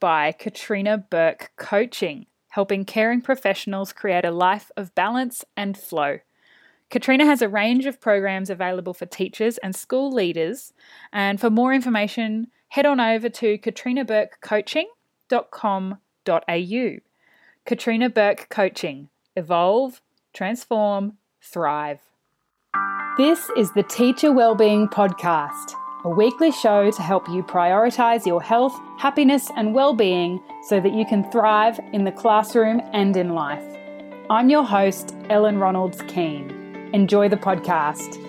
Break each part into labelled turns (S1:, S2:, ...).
S1: by Katrina Burke Coaching, helping caring professionals create a life of balance and flow. Katrina has a range of programs available for teachers and school leaders. And for more information, head on over to katrinaburkecoaching.com.au. Katrina Burke Coaching Evolve, Transform, Thrive. This is the Teacher Wellbeing Podcast, a weekly show to help you prioritize your health, happiness, and well-being so that you can thrive in the classroom and in life. I'm your host, Ellen Ronalds Keane. Enjoy the podcast.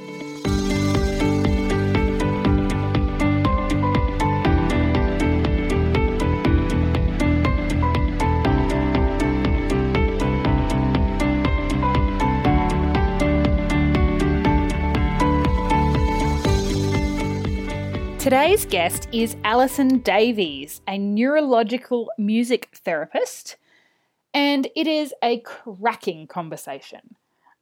S1: Today's guest is Alison Davies, a neurological music therapist, and it is a cracking conversation.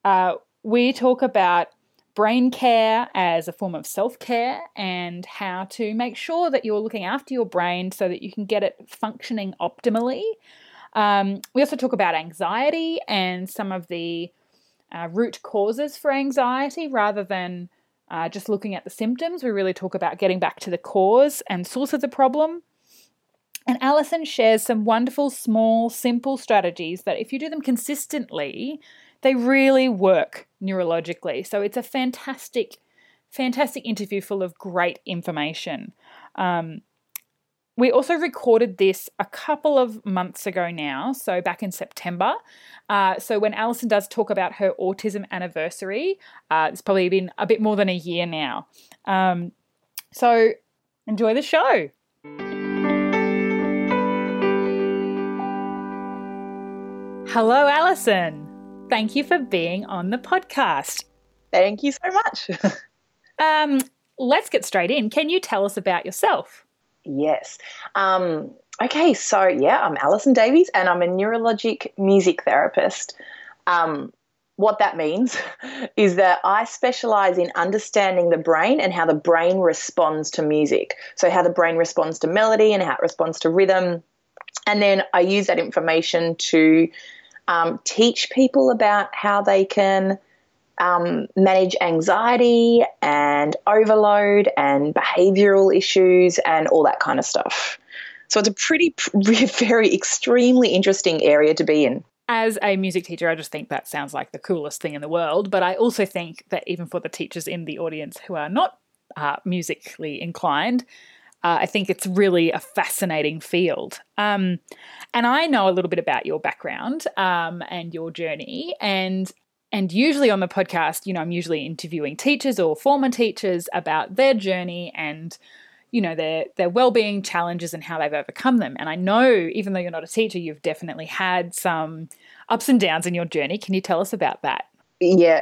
S1: Uh, we talk about brain care as a form of self care and how to make sure that you're looking after your brain so that you can get it functioning optimally. Um, we also talk about anxiety and some of the uh, root causes for anxiety rather than uh, just looking at the symptoms. We really talk about getting back to the cause and source of the problem. And Alison shares some wonderful, small, simple strategies that, if you do them consistently, they really work neurologically. So it's a fantastic, fantastic interview full of great information. Um, we also recorded this a couple of months ago now, so back in September. Uh, so when Alison does talk about her autism anniversary, uh, it's probably been a bit more than a year now. Um, so enjoy the show. Hello, Alison. Thank you for being on the podcast.
S2: Thank you so much.
S1: um, let's get straight in. Can you tell us about yourself?
S2: Yes. Um, okay, so yeah, I'm Alison Davies and I'm a neurologic music therapist. Um, what that means is that I specialize in understanding the brain and how the brain responds to music. So, how the brain responds to melody and how it responds to rhythm. And then I use that information to um, teach people about how they can um, manage anxiety and overload and behavioral issues and all that kind of stuff. So it's a pretty, very extremely interesting area to be in.
S1: As a music teacher, I just think that sounds like the coolest thing in the world. But I also think that even for the teachers in the audience who are not uh, musically inclined, uh, I think it's really a fascinating field. Um, and I know a little bit about your background um, and your journey. And and usually on the podcast, you know, I'm usually interviewing teachers or former teachers about their journey and you know their their well-being challenges and how they've overcome them. And I know even though you're not a teacher, you've definitely had some ups and downs in your journey. Can you tell us about that?
S2: Yeah,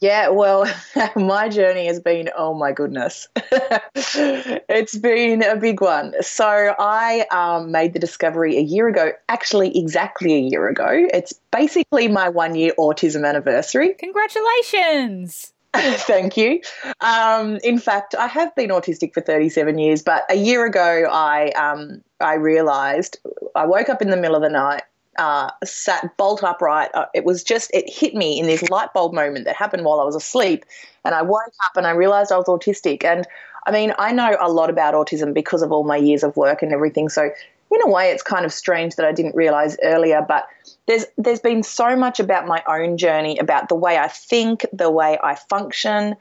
S2: yeah, well, my journey has been, oh my goodness. it's been a big one. So I um, made the discovery a year ago, actually, exactly a year ago. It's basically my one year autism anniversary.
S1: Congratulations.
S2: Thank you. Um, in fact, I have been autistic for 37 years, but a year ago, I um, I realised I woke up in the middle of the night uh, sat bolt upright. Uh, it was just, it hit me in this light bulb moment that happened while I was asleep. And I woke up and I realized I was autistic. And I mean, I know a lot about autism because of all my years of work and everything. So, in a way, it's kind of strange that I didn't realize earlier. But there's there's been so much about my own journey, about the way I think, the way I function,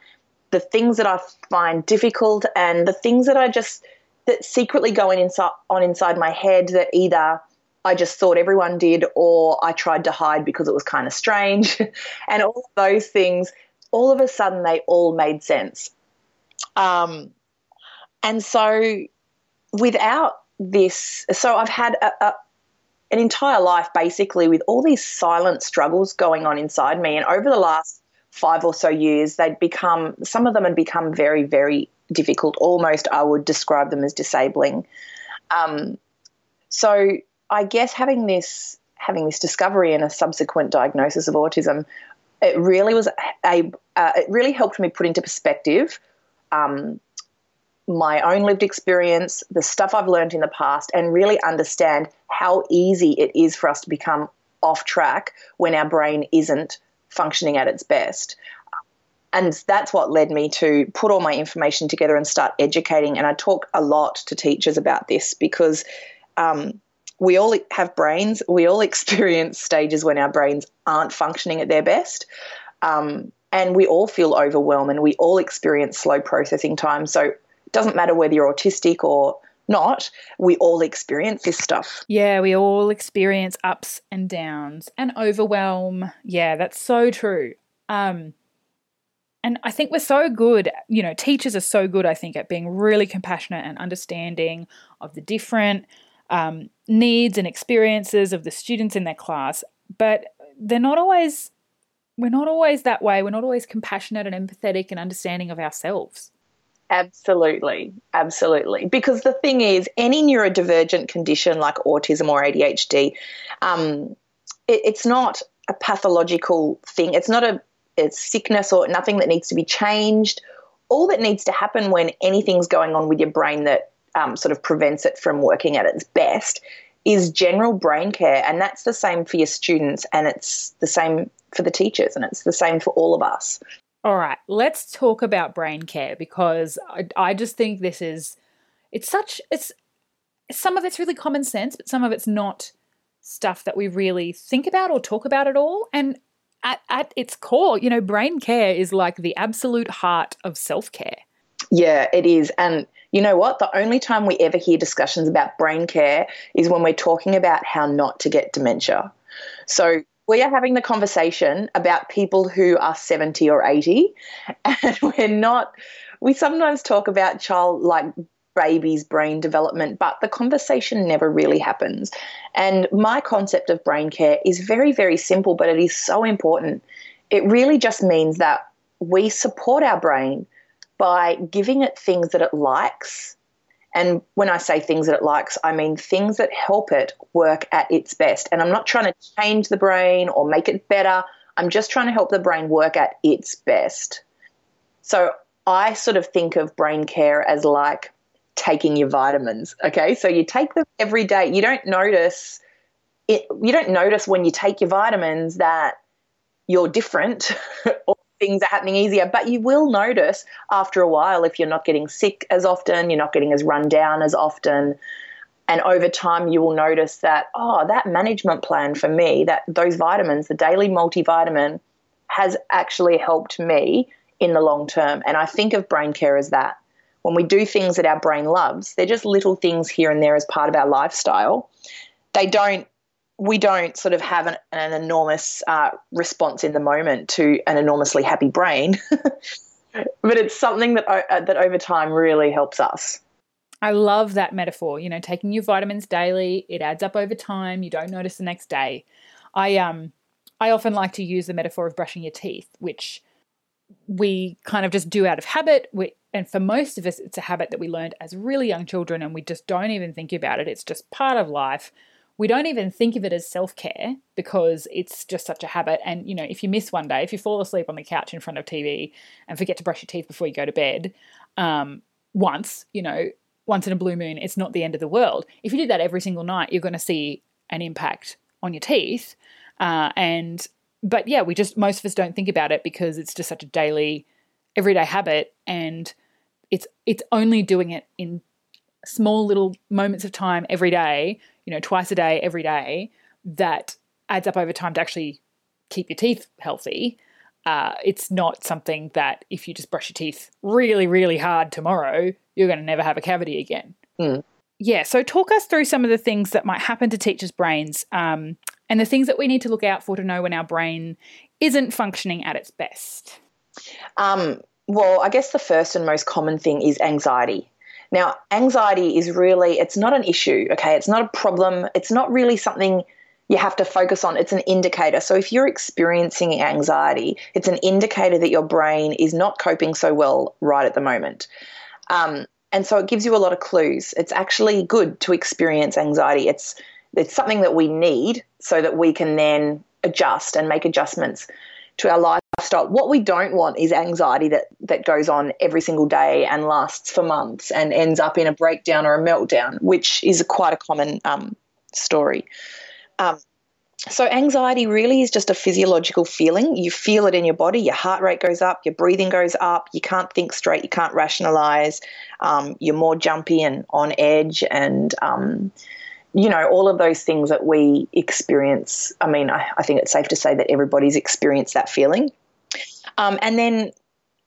S2: the things that I find difficult, and the things that I just that secretly go in inside on inside my head that either I just thought everyone did, or I tried to hide because it was kind of strange. and all of those things, all of a sudden, they all made sense. Um, and so, without this, so I've had a, a, an entire life basically with all these silent struggles going on inside me. And over the last five or so years, they'd become, some of them had become very, very difficult. Almost, I would describe them as disabling. Um, so, I guess having this having this discovery and a subsequent diagnosis of autism, it really was a uh, it really helped me put into perspective um, my own lived experience, the stuff I've learned in the past, and really understand how easy it is for us to become off track when our brain isn't functioning at its best. And that's what led me to put all my information together and start educating. And I talk a lot to teachers about this because um, we all have brains. We all experience stages when our brains aren't functioning at their best. Um, and we all feel overwhelmed and we all experience slow processing time. So it doesn't matter whether you're autistic or not, we all experience this stuff.
S1: Yeah, we all experience ups and downs and overwhelm. Yeah, that's so true. Um, and I think we're so good, you know, teachers are so good, I think, at being really compassionate and understanding of the different um, needs and experiences of the students in their class. But they're not always, we're not always that way. We're not always compassionate and empathetic and understanding of ourselves.
S2: Absolutely, absolutely. Because the thing is, any neurodivergent condition like autism or ADHD, um, it, it's not a pathological thing. It's not a it's sickness or nothing that needs to be changed. All that needs to happen when anything's going on with your brain that um, sort of prevents it from working at its best is general brain care. And that's the same for your students and it's the same for the teachers and it's the same for all of us.
S1: All right, let's talk about brain care because I, I just think this is it's such it's some of it's really common sense, but some of it's not stuff that we really think about or talk about at all. And at, at its core, you know, brain care is like the absolute heart of self care.
S2: Yeah, it is. And you know what? The only time we ever hear discussions about brain care is when we're talking about how not to get dementia. So we are having the conversation about people who are 70 or 80, and we're not, we sometimes talk about child like baby's brain development, but the conversation never really happens. And my concept of brain care is very, very simple, but it is so important. It really just means that we support our brain by giving it things that it likes. And when I say things that it likes, I mean things that help it work at its best. And I'm not trying to change the brain or make it better. I'm just trying to help the brain work at its best. So I sort of think of brain care as like taking your vitamins. Okay, so you take them every day. You don't notice it. You don't notice when you take your vitamins that you're different or things are happening easier. But you will notice after a while if you're not getting sick as often, you're not getting as run down as often. And over time, you will notice that, oh, that management plan for me, that those vitamins, the daily multivitamin, has actually helped me in the long term. And I think of brain care as that when we do things that our brain loves, they're just little things here and there as part of our lifestyle. They don't, we don't sort of have an, an enormous uh, response in the moment to an enormously happy brain, but it's something that uh, that over time really helps us.
S1: I love that metaphor. You know, taking your vitamins daily, it adds up over time. You don't notice the next day. I um, I often like to use the metaphor of brushing your teeth, which we kind of just do out of habit. We, and for most of us, it's a habit that we learned as really young children and we just don't even think about it. It's just part of life. We don't even think of it as self care because it's just such a habit. And, you know, if you miss one day, if you fall asleep on the couch in front of TV and forget to brush your teeth before you go to bed um, once, you know, once in a blue moon, it's not the end of the world. If you did that every single night, you're going to see an impact on your teeth. Uh, and but yeah, we just most of us don't think about it because it's just such a daily, everyday habit, and it's it's only doing it in small little moments of time every day, you know, twice a day, every day, that adds up over time to actually keep your teeth healthy. Uh, it's not something that if you just brush your teeth really, really hard tomorrow, you're going to never have a cavity again.
S2: Mm.
S1: Yeah, so talk us through some of the things that might happen to teachers' brains um, and the things that we need to look out for to know when our brain isn't functioning at its best.
S2: Um, well, I guess the first and most common thing is anxiety. Now, anxiety is really, it's not an issue, okay? It's not a problem. It's not really something you have to focus on. It's an indicator. So if you're experiencing anxiety, it's an indicator that your brain is not coping so well right at the moment. Um, and so it gives you a lot of clues. It's actually good to experience anxiety. It's it's something that we need so that we can then adjust and make adjustments to our lifestyle. What we don't want is anxiety that that goes on every single day and lasts for months and ends up in a breakdown or a meltdown, which is a, quite a common um, story. Um, so, anxiety really is just a physiological feeling. You feel it in your body, your heart rate goes up, your breathing goes up, you can't think straight, you can't rationalize, um, you're more jumpy and on edge, and um, you know, all of those things that we experience. I mean, I, I, think it's safe to say that everybody's experienced that feeling. Um, and then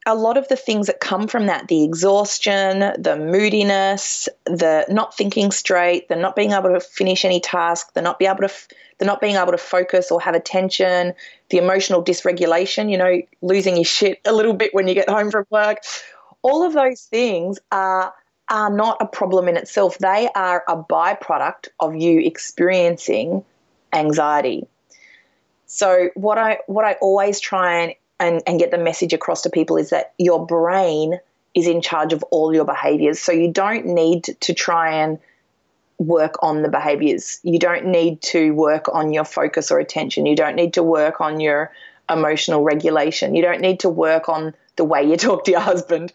S2: a lot of the things that come from that the exhaustion, the moodiness, the not thinking straight, the not being able to finish any task, the not be able to the not being able to focus or have attention, the emotional dysregulation, you know, losing your shit a little bit when you get home from work. All of those things are are not a problem in itself. They are a byproduct of you experiencing anxiety. So what I what I always try and and, and get the message across to people is that your brain is in charge of all your behaviors. So you don't need to try and work on the behaviors. You don't need to work on your focus or attention. You don't need to work on your emotional regulation. You don't need to work on the way you talk to your husband.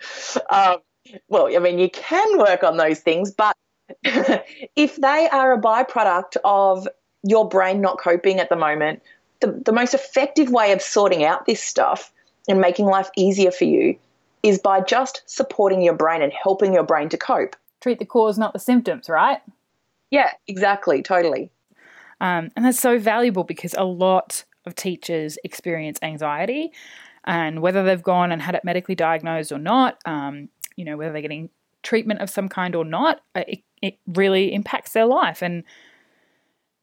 S2: Um, well, I mean, you can work on those things, but if they are a byproduct of your brain not coping at the moment, the, the most effective way of sorting out this stuff and making life easier for you is by just supporting your brain and helping your brain to cope.
S1: Treat the cause, not the symptoms, right?
S2: Yeah, exactly, totally.
S1: Um, and that's so valuable because a lot of teachers experience anxiety, and whether they've gone and had it medically diagnosed or not, um, you know, whether they're getting treatment of some kind or not, uh, it, it really impacts their life. And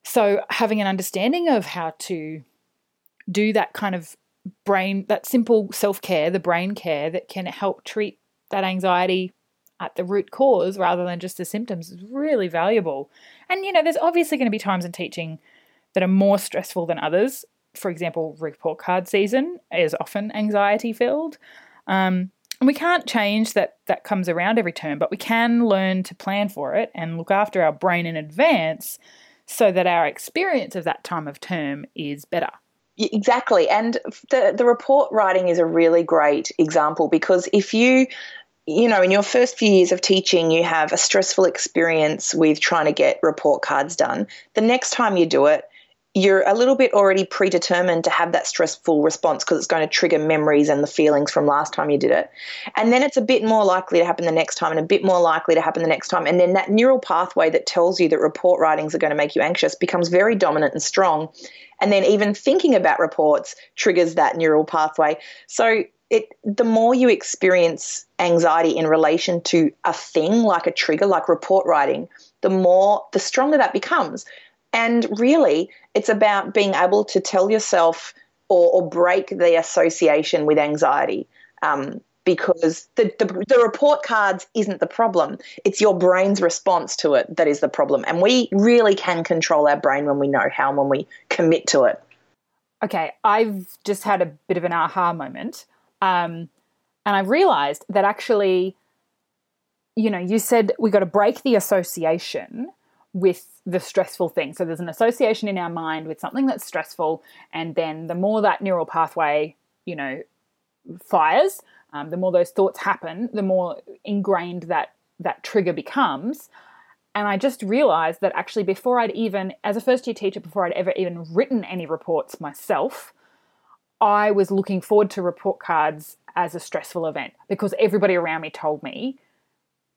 S1: so having an understanding of how to do that kind of brain, that simple self care, the brain care that can help treat that anxiety at the root cause rather than just the symptoms is really valuable. And, you know, there's obviously going to be times in teaching that are more stressful than others. For example, report card season is often anxiety filled. Um, and we can't change that that comes around every term, but we can learn to plan for it and look after our brain in advance so that our experience of that time of term is better.
S2: Exactly. And the, the report writing is a really great example because if you you know, in your first few years of teaching, you have a stressful experience with trying to get report cards done. The next time you do it, you're a little bit already predetermined to have that stressful response because it's going to trigger memories and the feelings from last time you did it. And then it's a bit more likely to happen the next time and a bit more likely to happen the next time. And then that neural pathway that tells you that report writings are going to make you anxious becomes very dominant and strong. And then even thinking about reports triggers that neural pathway. So it the more you experience anxiety in relation to a thing like a trigger like report writing, the more the stronger that becomes. And really, it's about being able to tell yourself or, or break the association with anxiety. Um, because the, the, the, report cards isn't the problem. It's your brain's response to it that is the problem. And we really can control our brain when we know how and when we commit to it.
S1: Okay, I've just had a bit of an aha moment. Um, and I realized that actually, you know, you said we got to break the association with the stressful thing. So there's an association in our mind with something that's stressful, and then the more that neural pathway, you know, fires, um, the more those thoughts happen, the more ingrained that that trigger becomes. And I just realized that actually, before I'd even, as a first year teacher, before I'd ever even written any reports myself, I was looking forward to report cards as a stressful event because everybody around me told me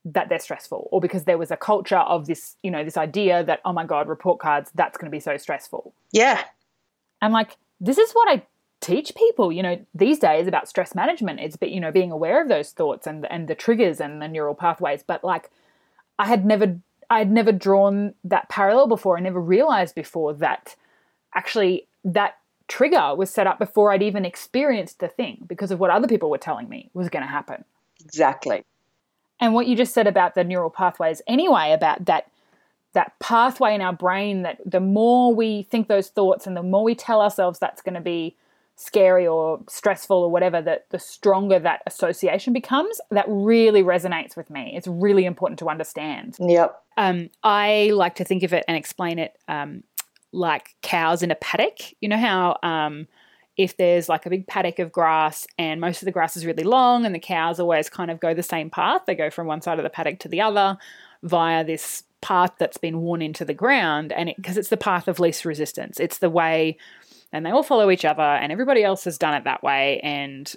S1: that they're stressful or because there was a culture of this you know this idea that oh my god report cards that's going to be so stressful.
S2: Yeah.
S1: And like this is what i teach people you know these days about stress management. It's you know being aware of those thoughts and and the triggers and the neural pathways. But like i had never i had never drawn that parallel before. I never realized before that actually that trigger was set up before i'd even experienced the thing because of what other people were telling me was going to happen.
S2: Exactly
S1: and what you just said about the neural pathways anyway about that that pathway in our brain that the more we think those thoughts and the more we tell ourselves that's going to be scary or stressful or whatever that the stronger that association becomes that really resonates with me. It's really important to understand.
S2: Yep.
S1: Um, i like to think of it and explain it um, like cows in a paddock. You know how um, if there's like a big paddock of grass and most of the grass is really long and the cows always kind of go the same path, they go from one side of the paddock to the other via this path that's been worn into the ground and because it, it's the path of least resistance. It's the way and they all follow each other and everybody else has done it that way and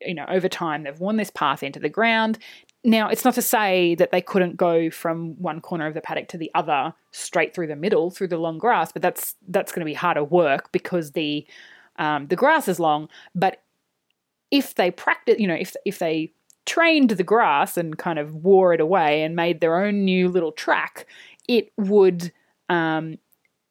S1: you know over time they've worn this path into the ground. Now it's not to say that they couldn't go from one corner of the paddock to the other straight through the middle through the long grass but that's that's going to be harder work because the um, the grass is long but if they practice you know if if they trained the grass and kind of wore it away and made their own new little track, it would um,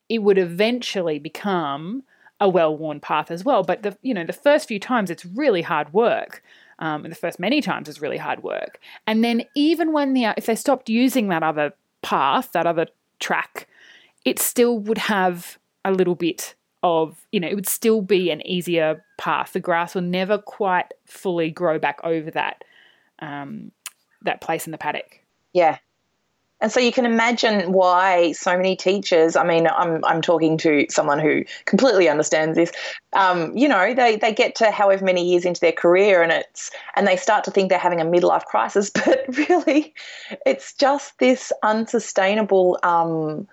S1: it would eventually become a well-worn path as well. But the you know the first few times it's really hard work. Um, and the first many times is really hard work. And then even when the if they stopped using that other path, that other track, it still would have a little bit of you know it would still be an easier path. The grass will never quite fully grow back over that um, that place in the paddock.
S2: Yeah. And so you can imagine why so many teachers, I mean, I'm, I'm talking to someone who completely understands this. Um, you know, they, they get to however many years into their career and it's and they start to think they're having a midlife crisis, but really it's just this unsustainable um,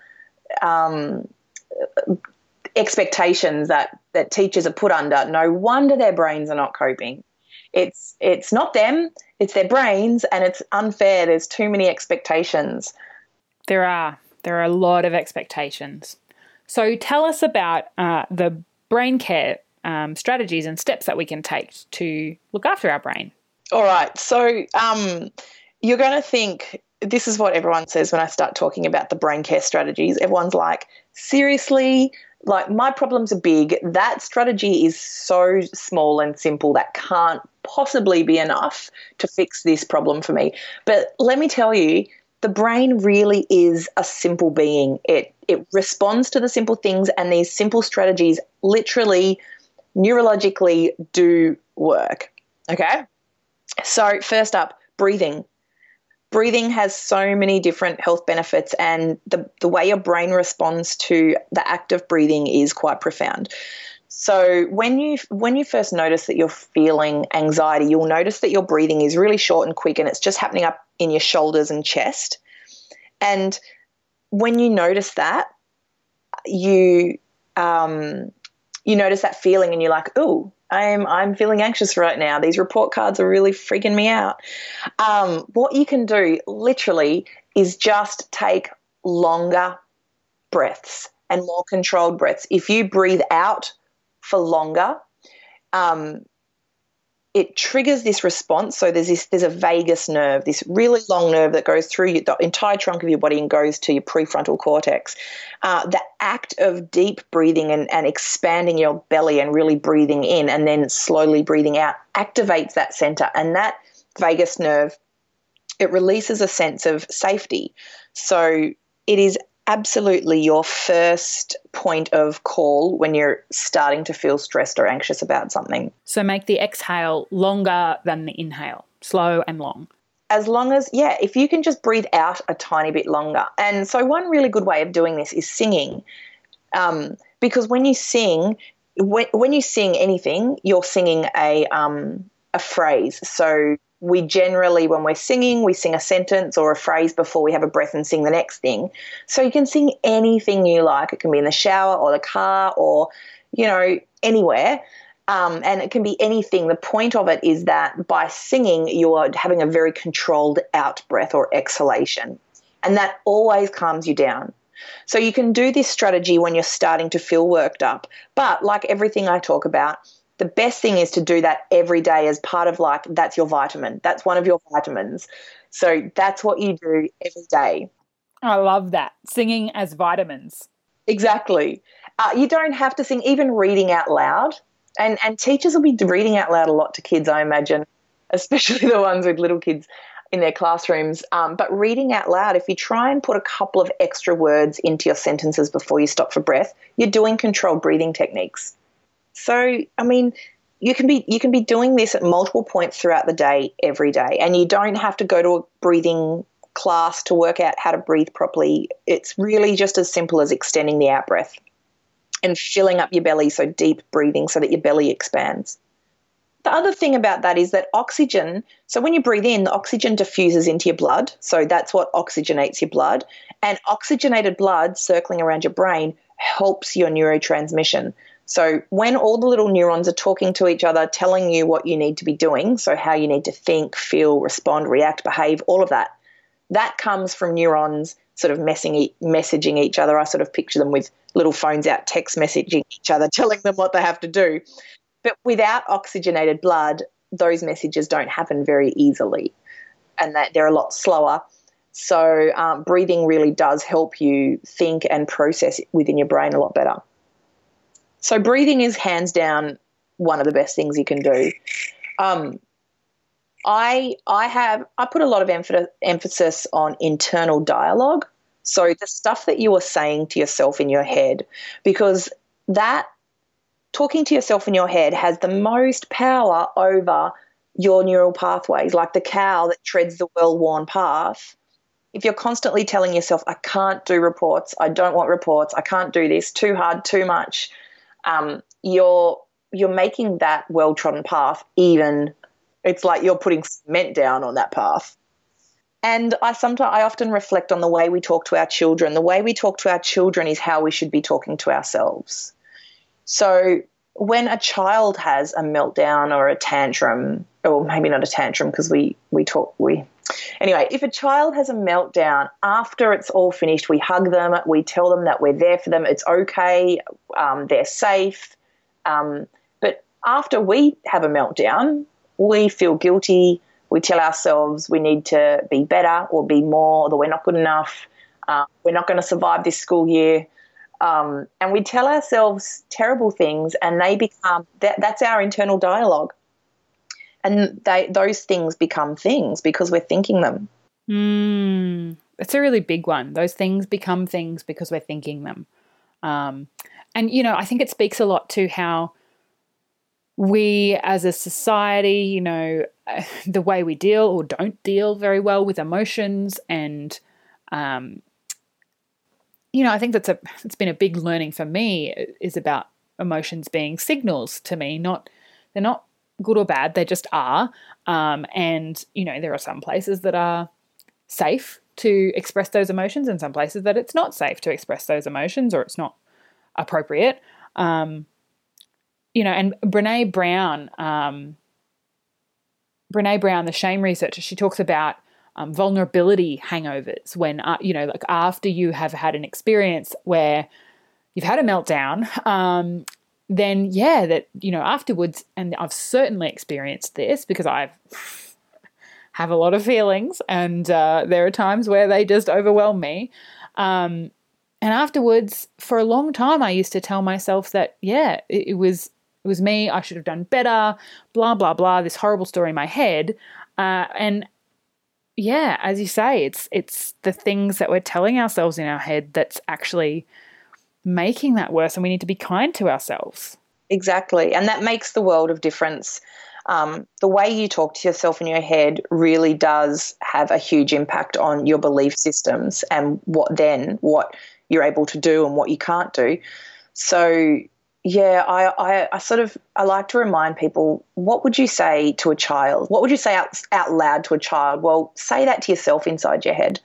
S2: um, expectations that, that teachers are put under. No wonder their brains are not coping. It's it's not them, it's their brains, and it's unfair. There's too many expectations.
S1: There are there are a lot of expectations. So tell us about uh, the brain care um, strategies and steps that we can take to look after our brain.
S2: All right. So um, you're going to think this is what everyone says when I start talking about the brain care strategies. Everyone's like, seriously? Like, my problems are big. That strategy is so small and simple that can't possibly be enough to fix this problem for me. But let me tell you, the brain really is a simple being. It it responds to the simple things and these simple strategies literally neurologically do work. Okay? So, first up, breathing. Breathing has so many different health benefits, and the, the way your brain responds to the act of breathing is quite profound. So when you when you first notice that you're feeling anxiety, you'll notice that your breathing is really short and quick, and it's just happening up in your shoulders and chest. And when you notice that, you um, you notice that feeling, and you're like, "Oh, I'm I'm feeling anxious right now. These report cards are really freaking me out." Um, what you can do, literally, is just take longer breaths and more controlled breaths. If you breathe out for longer, um, it triggers this response. So there's this there's a vagus nerve, this really long nerve that goes through the entire trunk of your body and goes to your prefrontal cortex. Uh, the act of deep breathing and, and expanding your belly and really breathing in and then slowly breathing out activates that center and that vagus nerve. It releases a sense of safety. So it is absolutely your first point of call when you're starting to feel stressed or anxious about something.
S1: So make the exhale longer than the inhale, slow and long.
S2: As long as, yeah, if you can just breathe out a tiny bit longer. And so, one really good way of doing this is singing. Um, because when you sing, when, when you sing anything, you're singing a, um, a phrase. So, we generally, when we're singing, we sing a sentence or a phrase before we have a breath and sing the next thing. So you can sing anything you like. It can be in the shower or the car or, you know, anywhere. Um, and it can be anything. The point of it is that by singing, you're having a very controlled out breath or exhalation. And that always calms you down. So you can do this strategy when you're starting to feel worked up. But like everything I talk about, the best thing is to do that every day as part of like that's your vitamin. That's one of your vitamins. So that's what you do every day.
S1: I love that. Singing as vitamins.
S2: Exactly. Uh, you don't have to sing, even reading out loud. And, and teachers will be reading out loud a lot to kids, I imagine, especially the ones with little kids in their classrooms. Um, but reading out loud, if you try and put a couple of extra words into your sentences before you stop for breath, you're doing controlled breathing techniques. So, I mean, you can be you can be doing this at multiple points throughout the day every day and you don't have to go to a breathing class to work out how to breathe properly. It's really just as simple as extending the out breath. and filling up your belly, so deep breathing so that your belly expands. The other thing about that is that oxygen, so when you breathe in, the oxygen diffuses into your blood. So that's what oxygenates your blood. And oxygenated blood circling around your brain helps your neurotransmission. So when all the little neurons are talking to each other, telling you what you need to be doing, so how you need to think, feel, respond, react, behave, all of that, that comes from neurons sort of messing, messaging each other. I sort of picture them with little phones out, text messaging each other, telling them what they have to do. But without oxygenated blood, those messages don't happen very easily and that they're a lot slower. So, um, breathing really does help you think and process within your brain a lot better. So, breathing is hands down one of the best things you can do. Um, I I have I put a lot of emphasis on internal dialogue. So the stuff that you are saying to yourself in your head, because that talking to yourself in your head has the most power over your neural pathways, like the cow that treads the well-worn path. If you're constantly telling yourself, "I can't do reports. I don't want reports. I can't do this. Too hard. Too much," um, you're you're making that well-trodden path even it's like you're putting cement down on that path. And I sometimes I often reflect on the way we talk to our children. The way we talk to our children is how we should be talking to ourselves. So when a child has a meltdown or a tantrum, or maybe not a tantrum because we we talk we anyway, if a child has a meltdown after it's all finished, we hug them, we tell them that we're there for them, it's okay, um, they're safe. Um, but after we have a meltdown, we feel guilty. We tell ourselves we need to be better or be more, that we're not good enough. Uh, we're not going to survive this school year. Um, and we tell ourselves terrible things, and they become that, that's our internal dialogue. And they, those things become things because we're thinking them.
S1: Mm, it's a really big one. Those things become things because we're thinking them. Um, and, you know, I think it speaks a lot to how we as a society, you know, the way we deal or don't deal very well with emotions and um, you know, I think that's a it's been a big learning for me is about emotions being signals to me, not they're not good or bad, they just are. Um, and you know, there are some places that are safe to express those emotions, and some places that it's not safe to express those emotions, or it's not appropriate. Um, you know, and Brene Brown, um, Brene Brown, the shame researcher, she talks about um, vulnerability hangovers when, uh, you know, like after you have had an experience where you've had a meltdown, um, then yeah, that, you know, afterwards, and I've certainly experienced this because I've have a lot of feelings and uh, there are times where they just overwhelm me. Um, and afterwards, for a long time, I used to tell myself that, yeah, it, it was it was me. I should have done better. Blah blah blah. This horrible story in my head, uh, and yeah, as you say, it's it's the things that we're telling ourselves in our head that's actually making that worse, and we need to be kind to ourselves.
S2: Exactly, and that makes the world of difference. Um, the way you talk to yourself in your head really does have a huge impact on your belief systems and what then what you're able to do and what you can't do. So yeah, I, I, I, sort of I like to remind people what would you say to a child? What would you say out, out loud to a child? Well, say that to yourself inside your head.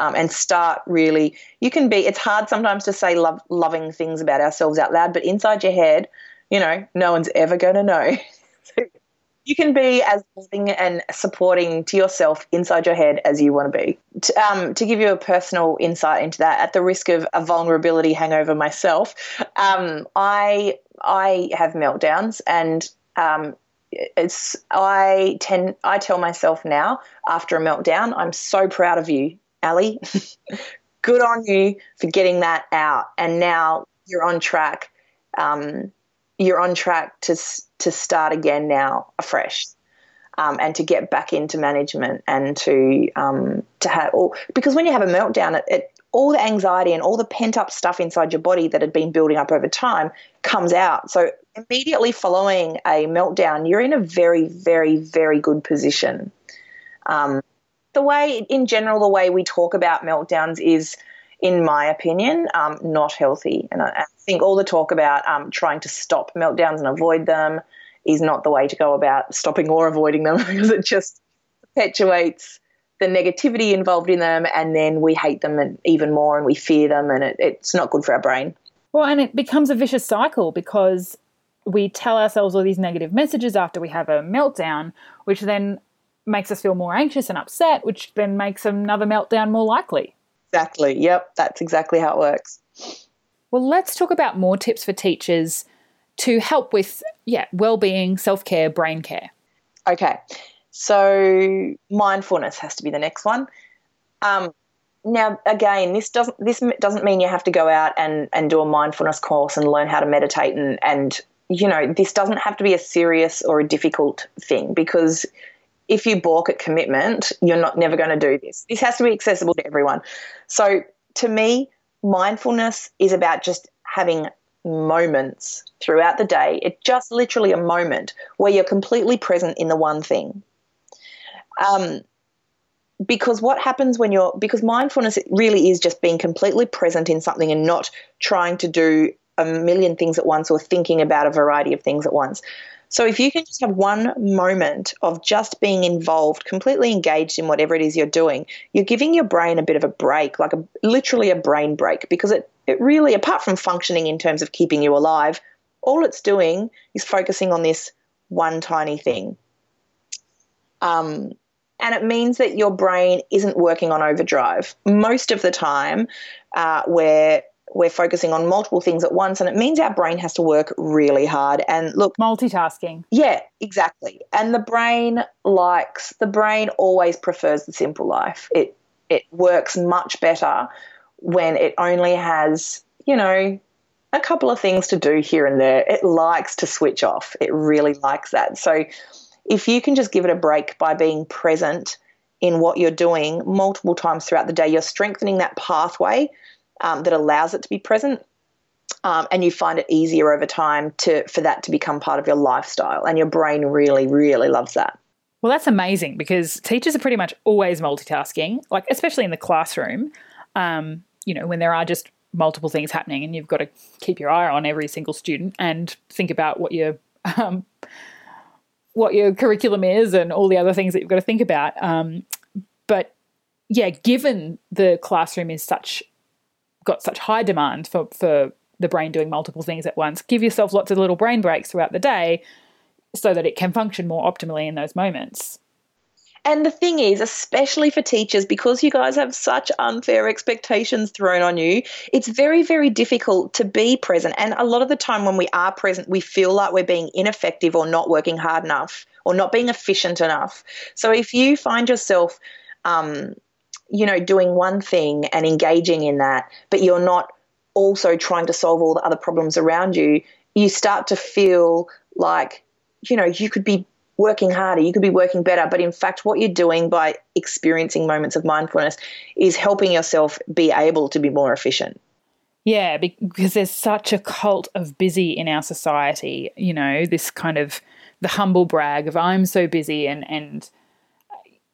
S2: Um, and start really you can be it's hard sometimes to say love, loving things about ourselves out loud but inside your head you know no one's ever going to know you can be as loving and supporting to yourself inside your head as you want to be. To, um, to give you a personal insight into that, at the risk of a vulnerability hangover myself, um, I I have meltdowns and um, it's I tend I tell myself now after a meltdown, I'm so proud of you, Ali. Good on you for getting that out, and now you're on track. Um, you're on track to to start again now afresh. Um, and to get back into management and to um, to have all because when you have a meltdown, it, it, all the anxiety and all the pent up stuff inside your body that had been building up over time comes out. So immediately following a meltdown, you're in a very, very, very good position. Um, the way, in general, the way we talk about meltdowns is in my opinion, um, not healthy. And I, I, think all the talk about um, trying to stop meltdowns and avoid them is not the way to go about stopping or avoiding them because it just perpetuates the negativity involved in them and then we hate them even more and we fear them and it, it's not good for our brain.
S1: Well, and it becomes a vicious cycle because we tell ourselves all these negative messages after we have a meltdown, which then makes us feel more anxious and upset, which then makes another meltdown more likely.
S2: Exactly. Yep, that's exactly how it works.
S1: Well, let's talk about more tips for teachers to help with yeah, well-being, self-care, brain care.
S2: Okay. So, mindfulness has to be the next one. Um, now, again, this doesn't this doesn't mean you have to go out and, and do a mindfulness course and learn how to meditate and and you know this doesn't have to be a serious or a difficult thing because if you balk at commitment, you're not never going to do this. This has to be accessible to everyone. So, to me, mindfulness is about just having moments throughout the day. It's just literally a moment where you're completely present in the one thing. Um, because what happens when you're because mindfulness really is just being completely present in something and not trying to do a million things at once or thinking about a variety of things at once. So if you can just have one moment of just being involved, completely engaged in whatever it is you're doing, you're giving your brain a bit of a break, like a literally a brain break because it it really apart from functioning in terms of keeping you alive, all it's doing is focusing on this one tiny thing. Um, and it means that your brain isn't working on overdrive. Most of the time, uh, we're we're focusing on multiple things at once, and it means our brain has to work really hard. And look,
S1: multitasking.
S2: Yeah, exactly. And the brain likes the brain always prefers the simple life. It it works much better when it only has you know a couple of things to do here and there. It likes to switch off. It really likes that. So if you can just give it a break by being present in what you're doing multiple times throughout the day, you're strengthening that pathway um, that allows it to be present. Um, and you find it easier over time to for that to become part of your lifestyle, and your brain really, really loves that.
S1: Well, that's amazing because teachers are pretty much always multitasking, like especially in the classroom. Um, you know, when there are just multiple things happening, and you've got to keep your eye on every single student and think about what you're um, what your curriculum is and all the other things that you've got to think about. Um, but yeah, given the classroom is such got such high demand for for the brain doing multiple things at once, give yourself lots of little brain breaks throughout the day so that it can function more optimally in those moments.
S2: And the thing is, especially for teachers, because you guys have such unfair expectations thrown on you, it's very, very difficult to be present. And a lot of the time, when we are present, we feel like we're being ineffective or not working hard enough or not being efficient enough. So if you find yourself, um, you know, doing one thing and engaging in that, but you're not also trying to solve all the other problems around you, you start to feel like, you know, you could be working harder, you could be working better. But in fact, what you're doing by experiencing moments of mindfulness is helping yourself be able to be more efficient.
S1: Yeah, because there's such a cult of busy in our society, you know, this kind of the humble brag of I'm so busy and and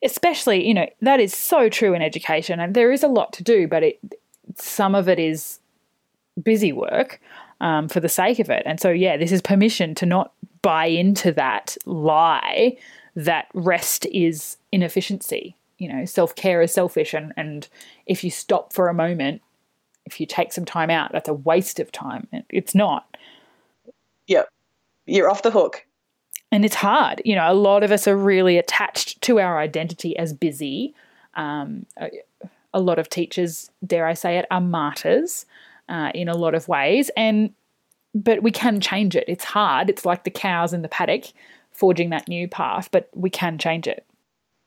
S1: especially, you know, that is so true in education and there is a lot to do, but it some of it is busy work um, for the sake of it. And so, yeah, this is permission to not buy into that lie that rest is inefficiency. You know, self care is selfish, and, and if you stop for a moment, if you take some time out, that's a waste of time. It's not.
S2: Yep. You're off the hook.
S1: And it's hard. You know, a lot of us are really attached to our identity as busy. Um, a, lot of teachers, dare I say it, are martyrs uh, in a lot of ways. And but we can change it. It's hard. It's like the cows in the paddock forging that new path, but we can change it.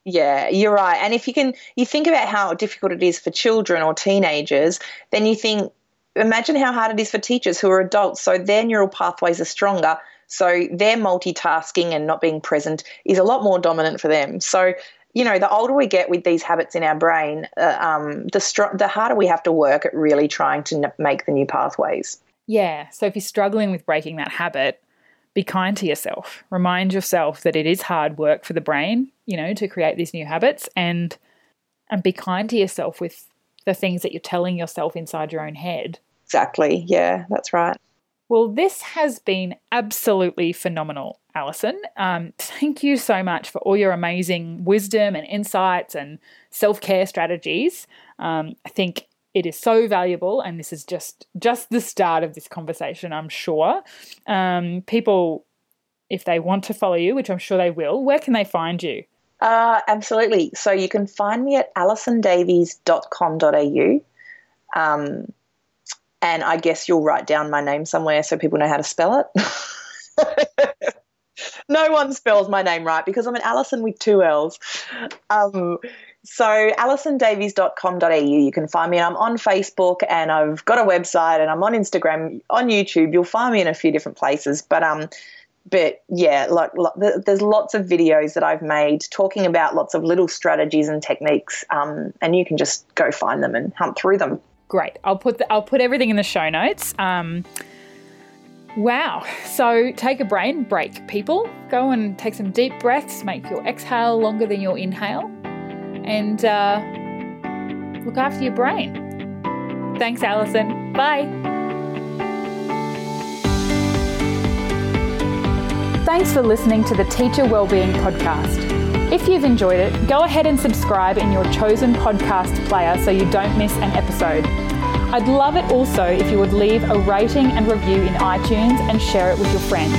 S2: Yeah, you're right. And if you can, you think about how difficult it is for children or teenagers, then you think, imagine how hard it is for teachers who are adults. So their neural pathways are stronger. So their multitasking and not being present is a lot more dominant for them. So, you know, the older we get with these habits in our brain, uh, um, the, str- the harder we have to work at really trying to n- make the new pathways.
S1: Yeah. So if you're struggling with breaking that habit, be kind to yourself. Remind yourself that it is hard work for the brain, you know, to create these new habits and and be kind to yourself with the things that you're telling yourself inside your own head.
S2: Exactly. Yeah, that's right.
S1: Well, this has been absolutely phenomenal, Alison. Um, thank you so much for all your amazing wisdom and insights and self care strategies. Um, I think it is so valuable, and this is just just the start of this conversation. I'm sure um, people, if they want to follow you, which I'm sure they will, where can they find you?
S2: Uh, absolutely. So you can find me at alisondavies.com.au. Um, and I guess you'll write down my name somewhere so people know how to spell it. no one spells my name right because I'm an Alison with two L's. Um, so alisondavies.com.au, you can find me. And I'm on Facebook and I've got a website and I'm on Instagram, on YouTube. You'll find me in a few different places. But um, but yeah, like, like, there's lots of videos that I've made talking about lots of little strategies and techniques, um, and you can just go find them and hunt through them.
S1: Great. I'll put the, I'll put everything in the show notes. Um, wow. So take a brain break, people. Go and take some deep breaths. Make your exhale longer than your inhale, and uh, look after your brain. Thanks, Alison. Bye. Thanks for listening to the Teacher Wellbeing Podcast. If you've enjoyed it, go ahead and subscribe in your chosen podcast player so you don't miss an episode. I'd love it also if you would leave a rating and review in iTunes and share it with your friends.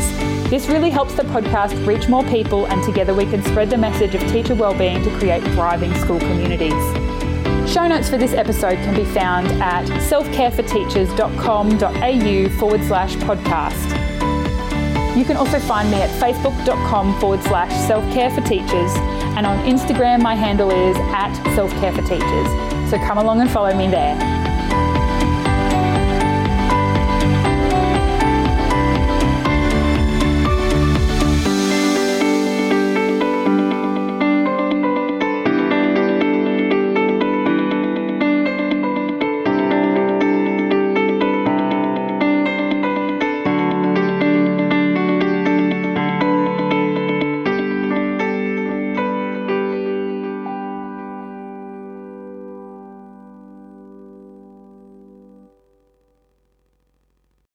S1: This really helps the podcast reach more people, and together we can spread the message of teacher wellbeing to create thriving school communities. Show notes for this episode can be found at selfcareforteachers.com.au forward slash podcast. You can also find me at facebook.com forward slash self-care for teachers and on Instagram my handle is at self-care for teachers. So come along and follow me there.